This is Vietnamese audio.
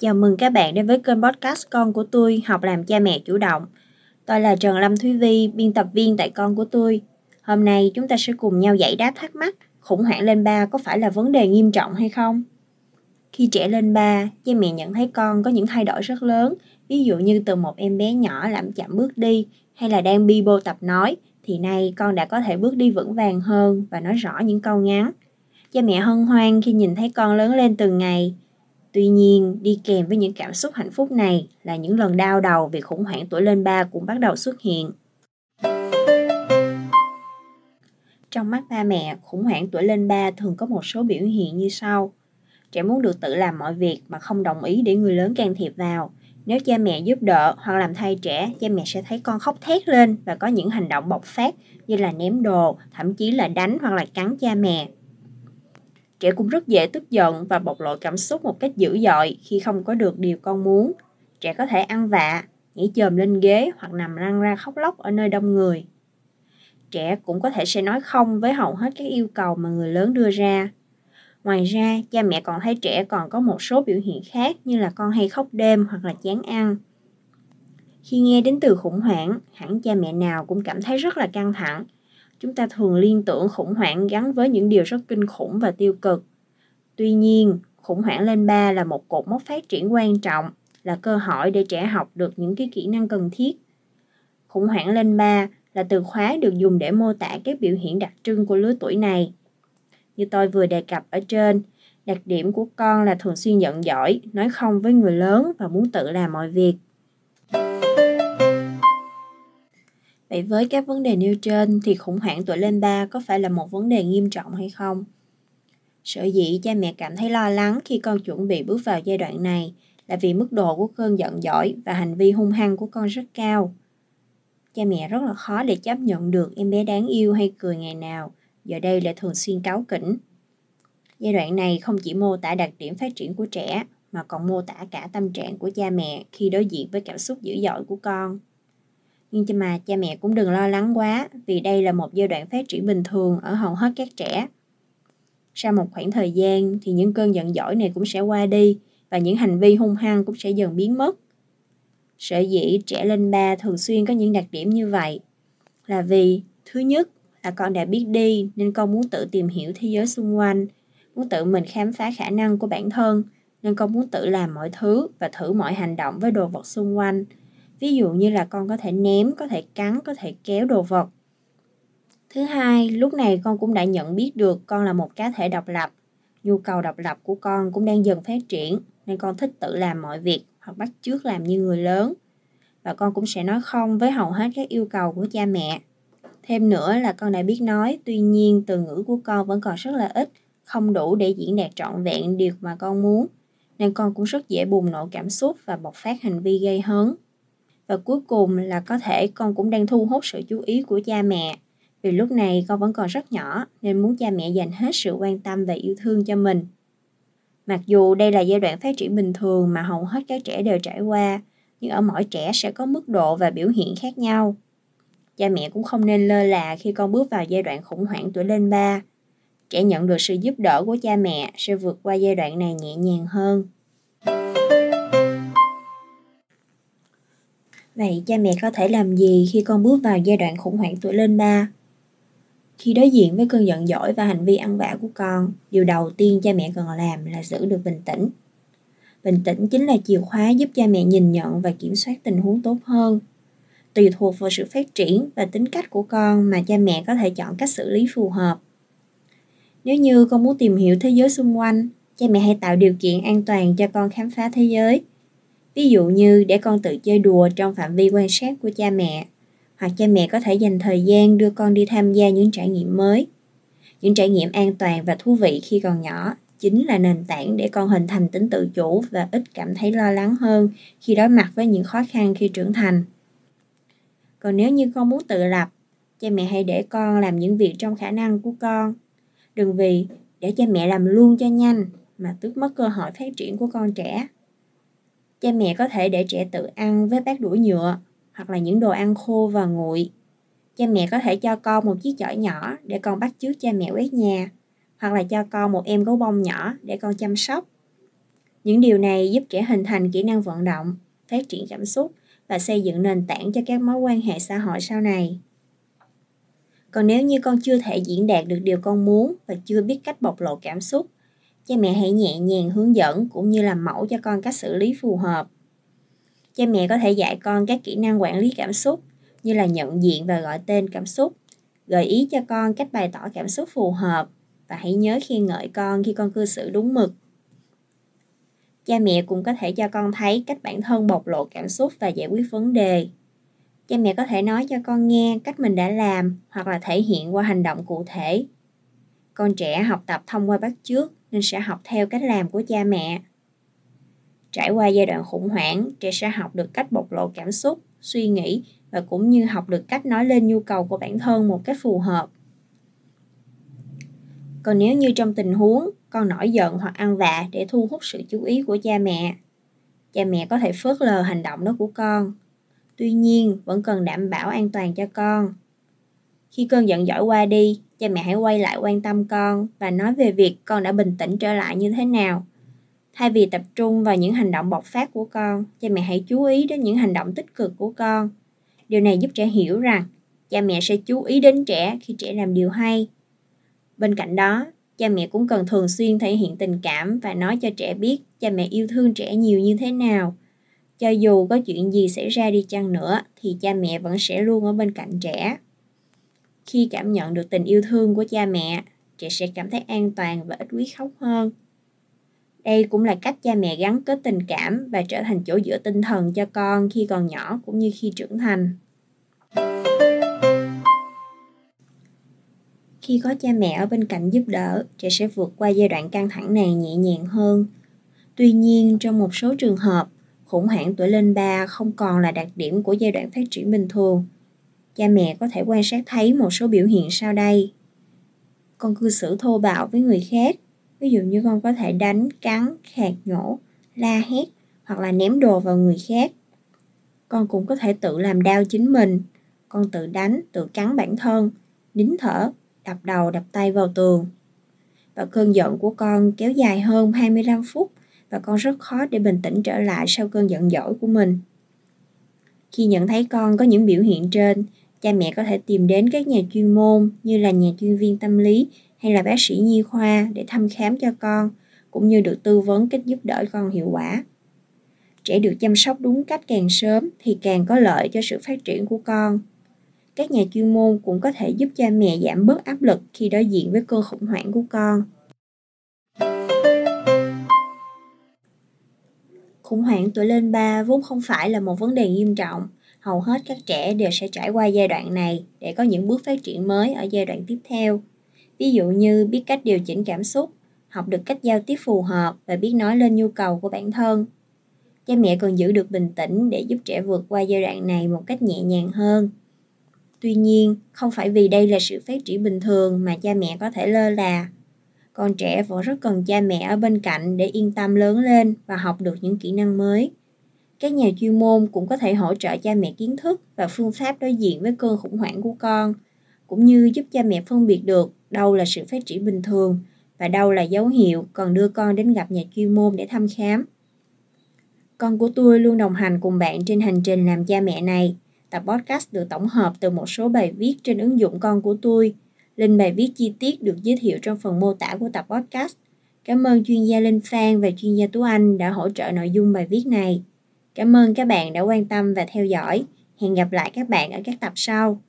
Chào mừng các bạn đến với kênh podcast Con của tôi học làm cha mẹ chủ động. Tôi là Trần Lâm Thúy Vi, biên tập viên tại Con của tôi. Hôm nay chúng ta sẽ cùng nhau giải đáp thắc mắc khủng hoảng lên ba có phải là vấn đề nghiêm trọng hay không? Khi trẻ lên ba, cha mẹ nhận thấy con có những thay đổi rất lớn, ví dụ như từ một em bé nhỏ làm chậm bước đi hay là đang bi bô tập nói, thì nay con đã có thể bước đi vững vàng hơn và nói rõ những câu ngắn. Cha mẹ hân hoan khi nhìn thấy con lớn lên từng ngày, Tuy nhiên, đi kèm với những cảm xúc hạnh phúc này là những lần đau đầu vì khủng hoảng tuổi lên ba cũng bắt đầu xuất hiện. Trong mắt ba mẹ, khủng hoảng tuổi lên ba thường có một số biểu hiện như sau. Trẻ muốn được tự làm mọi việc mà không đồng ý để người lớn can thiệp vào. Nếu cha mẹ giúp đỡ hoặc làm thay trẻ, cha mẹ sẽ thấy con khóc thét lên và có những hành động bộc phát như là ném đồ, thậm chí là đánh hoặc là cắn cha mẹ. Trẻ cũng rất dễ tức giận và bộc lộ cảm xúc một cách dữ dội khi không có được điều con muốn. Trẻ có thể ăn vạ, nhảy chồm lên ghế hoặc nằm lăn ra khóc lóc ở nơi đông người. Trẻ cũng có thể sẽ nói không với hầu hết các yêu cầu mà người lớn đưa ra. Ngoài ra, cha mẹ còn thấy trẻ còn có một số biểu hiện khác như là con hay khóc đêm hoặc là chán ăn. Khi nghe đến từ khủng hoảng, hẳn cha mẹ nào cũng cảm thấy rất là căng thẳng chúng ta thường liên tưởng khủng hoảng gắn với những điều rất kinh khủng và tiêu cực. Tuy nhiên, khủng hoảng lên ba là một cột mốc phát triển quan trọng, là cơ hội để trẻ học được những cái kỹ năng cần thiết. Khủng hoảng lên ba là từ khóa được dùng để mô tả các biểu hiện đặc trưng của lứa tuổi này. Như tôi vừa đề cập ở trên, đặc điểm của con là thường xuyên giận dỗi, nói không với người lớn và muốn tự làm mọi việc. Vậy với các vấn đề nêu trên thì khủng hoảng tuổi lên ba có phải là một vấn đề nghiêm trọng hay không? Sở dĩ cha mẹ cảm thấy lo lắng khi con chuẩn bị bước vào giai đoạn này là vì mức độ của cơn giận dỗi và hành vi hung hăng của con rất cao. Cha mẹ rất là khó để chấp nhận được em bé đáng yêu hay cười ngày nào, giờ đây lại thường xuyên cáu kỉnh. Giai đoạn này không chỉ mô tả đặc điểm phát triển của trẻ, mà còn mô tả cả tâm trạng của cha mẹ khi đối diện với cảm xúc dữ dội của con. Nhưng mà cha mẹ cũng đừng lo lắng quá vì đây là một giai đoạn phát triển bình thường ở hầu hết các trẻ. Sau một khoảng thời gian thì những cơn giận dỗi này cũng sẽ qua đi và những hành vi hung hăng cũng sẽ dần biến mất. Sở dĩ trẻ lên ba thường xuyên có những đặc điểm như vậy là vì thứ nhất là con đã biết đi nên con muốn tự tìm hiểu thế giới xung quanh, muốn tự mình khám phá khả năng của bản thân nên con muốn tự làm mọi thứ và thử mọi hành động với đồ vật xung quanh Ví dụ như là con có thể ném, có thể cắn, có thể kéo đồ vật. Thứ hai, lúc này con cũng đã nhận biết được con là một cá thể độc lập. Nhu cầu độc lập của con cũng đang dần phát triển, nên con thích tự làm mọi việc hoặc bắt chước làm như người lớn. Và con cũng sẽ nói không với hầu hết các yêu cầu của cha mẹ. Thêm nữa là con đã biết nói, tuy nhiên từ ngữ của con vẫn còn rất là ít, không đủ để diễn đạt trọn vẹn điều mà con muốn. Nên con cũng rất dễ bùng nổ cảm xúc và bộc phát hành vi gây hấn. Và cuối cùng là có thể con cũng đang thu hút sự chú ý của cha mẹ. Vì lúc này con vẫn còn rất nhỏ nên muốn cha mẹ dành hết sự quan tâm và yêu thương cho mình. Mặc dù đây là giai đoạn phát triển bình thường mà hầu hết các trẻ đều trải qua, nhưng ở mỗi trẻ sẽ có mức độ và biểu hiện khác nhau. Cha mẹ cũng không nên lơ là khi con bước vào giai đoạn khủng hoảng tuổi lên ba. Trẻ nhận được sự giúp đỡ của cha mẹ sẽ vượt qua giai đoạn này nhẹ nhàng hơn. Vậy cha mẹ có thể làm gì khi con bước vào giai đoạn khủng hoảng tuổi lên ba? Khi đối diện với cơn giận dỗi và hành vi ăn vạ của con, điều đầu tiên cha mẹ cần làm là giữ được bình tĩnh. Bình tĩnh chính là chìa khóa giúp cha mẹ nhìn nhận và kiểm soát tình huống tốt hơn. Tùy thuộc vào sự phát triển và tính cách của con mà cha mẹ có thể chọn cách xử lý phù hợp. Nếu như con muốn tìm hiểu thế giới xung quanh, cha mẹ hãy tạo điều kiện an toàn cho con khám phá thế giới – Ví dụ như để con tự chơi đùa trong phạm vi quan sát của cha mẹ, hoặc cha mẹ có thể dành thời gian đưa con đi tham gia những trải nghiệm mới. Những trải nghiệm an toàn và thú vị khi còn nhỏ chính là nền tảng để con hình thành tính tự chủ và ít cảm thấy lo lắng hơn khi đối mặt với những khó khăn khi trưởng thành. Còn nếu như con muốn tự lập, cha mẹ hãy để con làm những việc trong khả năng của con. Đừng vì để cha mẹ làm luôn cho nhanh mà tước mất cơ hội phát triển của con trẻ. Cha mẹ có thể để trẻ tự ăn với bát đũa nhựa hoặc là những đồ ăn khô và nguội. Cha mẹ có thể cho con một chiếc chổi nhỏ để con bắt chước cha mẹ quét nhà hoặc là cho con một em gấu bông nhỏ để con chăm sóc. Những điều này giúp trẻ hình thành kỹ năng vận động, phát triển cảm xúc và xây dựng nền tảng cho các mối quan hệ xã hội sau này. Còn nếu như con chưa thể diễn đạt được điều con muốn và chưa biết cách bộc lộ cảm xúc, cha mẹ hãy nhẹ nhàng hướng dẫn cũng như làm mẫu cho con cách xử lý phù hợp. Cha mẹ có thể dạy con các kỹ năng quản lý cảm xúc như là nhận diện và gọi tên cảm xúc, gợi ý cho con cách bày tỏ cảm xúc phù hợp và hãy nhớ khen ngợi con khi con cư xử đúng mực. Cha mẹ cũng có thể cho con thấy cách bản thân bộc lộ cảm xúc và giải quyết vấn đề. Cha mẹ có thể nói cho con nghe cách mình đã làm hoặc là thể hiện qua hành động cụ thể. Con trẻ học tập thông qua bắt chước nên sẽ học theo cách làm của cha mẹ. Trải qua giai đoạn khủng hoảng, trẻ sẽ học được cách bộc lộ cảm xúc, suy nghĩ và cũng như học được cách nói lên nhu cầu của bản thân một cách phù hợp. Còn nếu như trong tình huống con nổi giận hoặc ăn vạ để thu hút sự chú ý của cha mẹ, cha mẹ có thể phớt lờ hành động đó của con. Tuy nhiên, vẫn cần đảm bảo an toàn cho con. Khi cơn giận dỗi qua đi, cha mẹ hãy quay lại quan tâm con và nói về việc con đã bình tĩnh trở lại như thế nào. Thay vì tập trung vào những hành động bộc phát của con, cha mẹ hãy chú ý đến những hành động tích cực của con. Điều này giúp trẻ hiểu rằng cha mẹ sẽ chú ý đến trẻ khi trẻ làm điều hay. Bên cạnh đó, cha mẹ cũng cần thường xuyên thể hiện tình cảm và nói cho trẻ biết cha mẹ yêu thương trẻ nhiều như thế nào. Cho dù có chuyện gì xảy ra đi chăng nữa thì cha mẹ vẫn sẽ luôn ở bên cạnh trẻ. Khi cảm nhận được tình yêu thương của cha mẹ, trẻ sẽ cảm thấy an toàn và ít quý khóc hơn. Đây cũng là cách cha mẹ gắn kết tình cảm và trở thành chỗ dựa tinh thần cho con khi còn nhỏ cũng như khi trưởng thành. Khi có cha mẹ ở bên cạnh giúp đỡ, trẻ sẽ vượt qua giai đoạn căng thẳng này nhẹ nhàng hơn. Tuy nhiên, trong một số trường hợp, khủng hoảng tuổi lên 3 không còn là đặc điểm của giai đoạn phát triển bình thường. Cha mẹ có thể quan sát thấy một số biểu hiện sau đây. Con cư xử thô bạo với người khác, ví dụ như con có thể đánh, cắn, khạc nhổ, la hét hoặc là ném đồ vào người khác. Con cũng có thể tự làm đau chính mình, con tự đánh, tự cắn bản thân, nín thở đập đầu đập tay vào tường. Và cơn giận của con kéo dài hơn 25 phút và con rất khó để bình tĩnh trở lại sau cơn giận dỗi của mình. Khi nhận thấy con có những biểu hiện trên, cha mẹ có thể tìm đến các nhà chuyên môn như là nhà chuyên viên tâm lý hay là bác sĩ nhi khoa để thăm khám cho con, cũng như được tư vấn cách giúp đỡ con hiệu quả. Trẻ được chăm sóc đúng cách càng sớm thì càng có lợi cho sự phát triển của con các nhà chuyên môn cũng có thể giúp cha mẹ giảm bớt áp lực khi đối diện với cơn khủng hoảng của con. Khủng hoảng tuổi lên 3 vốn không phải là một vấn đề nghiêm trọng. Hầu hết các trẻ đều sẽ trải qua giai đoạn này để có những bước phát triển mới ở giai đoạn tiếp theo. Ví dụ như biết cách điều chỉnh cảm xúc, học được cách giao tiếp phù hợp và biết nói lên nhu cầu của bản thân. Cha mẹ cần giữ được bình tĩnh để giúp trẻ vượt qua giai đoạn này một cách nhẹ nhàng hơn. Tuy nhiên, không phải vì đây là sự phát triển bình thường mà cha mẹ có thể lơ là. Con trẻ vẫn rất cần cha mẹ ở bên cạnh để yên tâm lớn lên và học được những kỹ năng mới. Các nhà chuyên môn cũng có thể hỗ trợ cha mẹ kiến thức và phương pháp đối diện với cơn khủng hoảng của con, cũng như giúp cha mẹ phân biệt được đâu là sự phát triển bình thường và đâu là dấu hiệu cần đưa con đến gặp nhà chuyên môn để thăm khám. Con của tôi luôn đồng hành cùng bạn trên hành trình làm cha mẹ này Tập podcast được tổng hợp từ một số bài viết trên ứng dụng con của tôi. Linh bài viết chi tiết được giới thiệu trong phần mô tả của tập podcast. Cảm ơn chuyên gia Linh Phan và chuyên gia Tú Anh đã hỗ trợ nội dung bài viết này. Cảm ơn các bạn đã quan tâm và theo dõi. Hẹn gặp lại các bạn ở các tập sau.